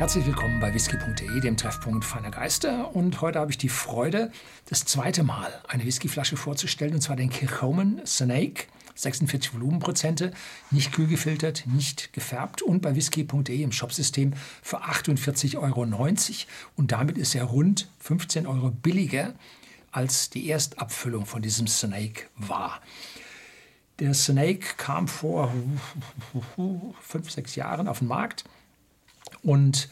Herzlich willkommen bei whisky.de, dem Treffpunkt feiner Geister. Und heute habe ich die Freude, das zweite Mal eine Whiskyflasche vorzustellen, und zwar den Kilchoman Snake. 46 Volumenprozente, nicht kühl gefiltert, nicht gefärbt und bei whisky.de im Shopsystem für 48,90 Euro. Und damit ist er rund 15 Euro billiger als die Erstabfüllung von diesem Snake war. Der Snake kam vor fünf, sechs Jahren auf den Markt und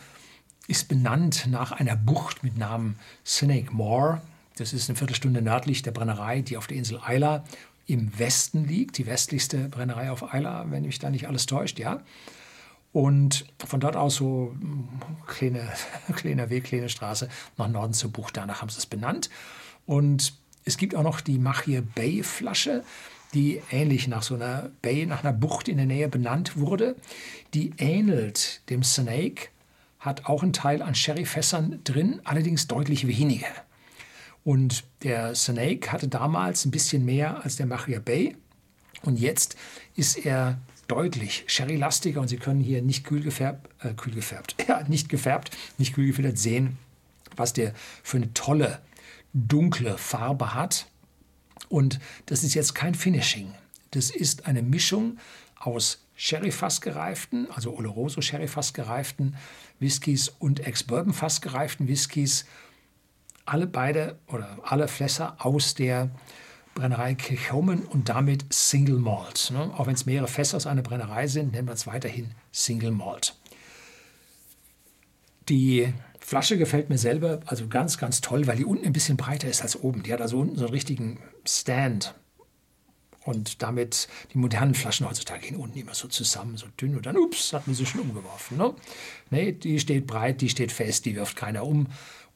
ist benannt nach einer Bucht mit Namen Snake Moor. Das ist eine Viertelstunde nördlich der Brennerei, die auf der Insel Isla im Westen liegt, die westlichste Brennerei auf Isla, wenn mich da nicht alles täuscht, ja. Und von dort aus so hm, kleine, kleiner Weg, kleine Straße nach Norden zur Bucht. Danach haben sie es benannt. Und es gibt auch noch die Machir Bay Flasche, die ähnlich nach so einer Bay, nach einer Bucht in der Nähe benannt wurde. Die ähnelt dem Snake, hat auch einen Teil an Sherryfässern drin, allerdings deutlich weniger. Und der Snake hatte damals ein bisschen mehr als der Machia Bay. Und jetzt ist er deutlich sherrylastiger und Sie können hier nicht kühl gefärbt, äh, kühl gefärbt, ja, nicht gefärbt, nicht kühl gefiltert sehen, was der für eine tolle dunkle Farbe hat. Und das ist jetzt kein Finishing. Das ist eine Mischung aus Sherry-Fass gereiften, also Oloroso Sherry-Fass gereiften Whiskys und Ex-Bourbon Fass gereiften Whiskys. Alle beide oder alle Fässer aus der Brennerei Kilchoman und damit Single Malt. Ne? Auch wenn es mehrere Fässer aus einer Brennerei sind, nennen wir es weiterhin Single Malt. Die Flasche gefällt mir selber also ganz, ganz toll, weil die unten ein bisschen breiter ist als oben. Die hat also unten so einen richtigen Stand. Und damit die modernen Flaschen heutzutage gehen unten immer so zusammen, so dünn. Und dann, ups, hat man sie schon umgeworfen. Ne? Nee, die steht breit, die steht fest, die wirft keiner um.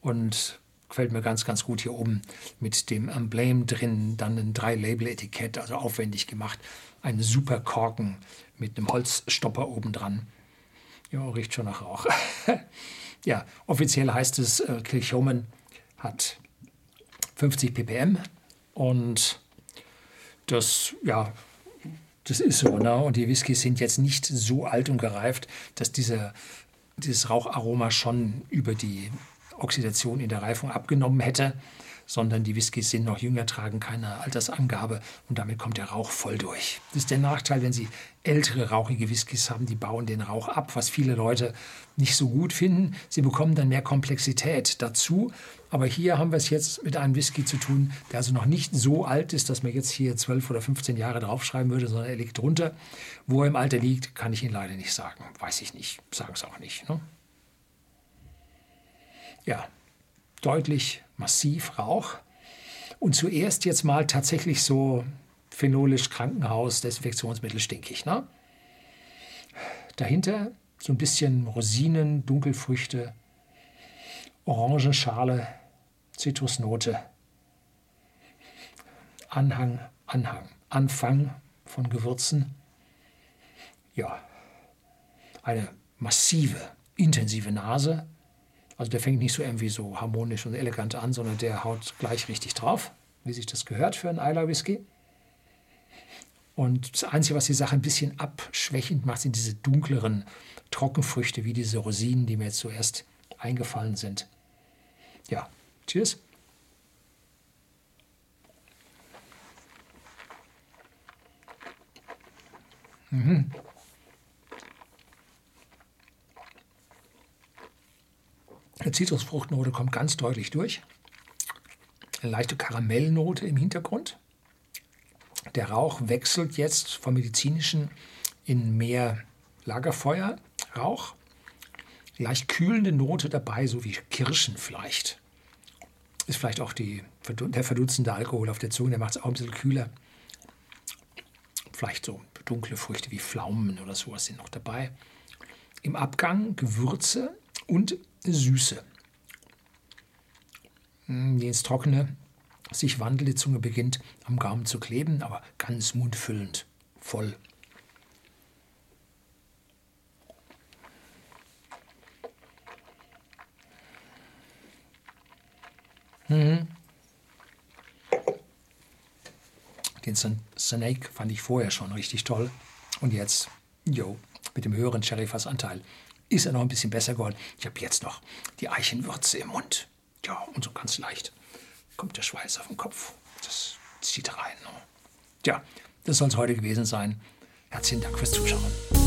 Und gefällt mir ganz, ganz gut hier oben mit dem Emblem drin. Dann ein Drei-Label-Etikett, also aufwendig gemacht. Ein super Korken mit einem Holzstopper oben dran. Ja, riecht schon nach Rauch. Ja, offiziell heißt es, äh, Kilchoman hat 50 ppm und das, ja, das ist so. Ne? Und die Whiskys sind jetzt nicht so alt und gereift, dass diese, dieses Raucharoma schon über die Oxidation in der Reifung abgenommen hätte sondern die Whiskys sind noch jünger, tragen keine Altersangabe und damit kommt der Rauch voll durch. Das ist der Nachteil, wenn Sie ältere rauchige Whiskys haben, die bauen den Rauch ab, was viele Leute nicht so gut finden. Sie bekommen dann mehr Komplexität dazu. Aber hier haben wir es jetzt mit einem Whisky zu tun, der also noch nicht so alt ist, dass man jetzt hier 12 oder 15 Jahre draufschreiben würde, sondern er liegt drunter. Wo er im Alter liegt, kann ich Ihnen leider nicht sagen. Weiß ich nicht, sagen es auch nicht. Ne? Ja, deutlich massiv Rauch. Und zuerst jetzt mal tatsächlich so phenolisch Krankenhaus, Desinfektionsmittel stinkig. Ne? Dahinter so ein bisschen Rosinen, Dunkelfrüchte, Orangenschale, Zitrusnote, Anhang, Anhang, Anfang von Gewürzen. Ja, eine massive, intensive Nase, also der fängt nicht so irgendwie so harmonisch und elegant an, sondern der haut gleich richtig drauf, wie sich das gehört für einen Isla Whisky. Und das Einzige, was die Sache ein bisschen abschwächend macht, sind diese dunkleren Trockenfrüchte, wie diese Rosinen, die mir jetzt zuerst eingefallen sind. Ja, cheers. Mhm. Eine Zitrusfruchtnote kommt ganz deutlich durch. Eine leichte Karamellnote im Hintergrund. Der Rauch wechselt jetzt vom medizinischen in mehr Lagerfeuerrauch. Leicht kühlende Note dabei, so wie Kirschen vielleicht. Ist vielleicht auch die, der verdutzende Alkohol auf der Zunge, der macht es auch ein bisschen kühler. Vielleicht so dunkle Früchte wie Pflaumen oder sowas sind noch dabei. Im Abgang Gewürze und Süße, hm, die ins Trockene sich wandelt. Die Zunge beginnt am Gaumen zu kleben, aber ganz mundfüllend, voll. Mhm. Den Snake fand ich vorher schon richtig toll. Und jetzt, jo, mit dem höheren Sherryfassanteil ist er noch ein bisschen besser geworden. Ich habe jetzt noch die Eichenwürze im Mund. Ja, und so ganz leicht kommt der Schweiß auf den Kopf. Das zieht rein. Ne? Ja, das soll es heute gewesen sein. Herzlichen Dank fürs Zuschauen.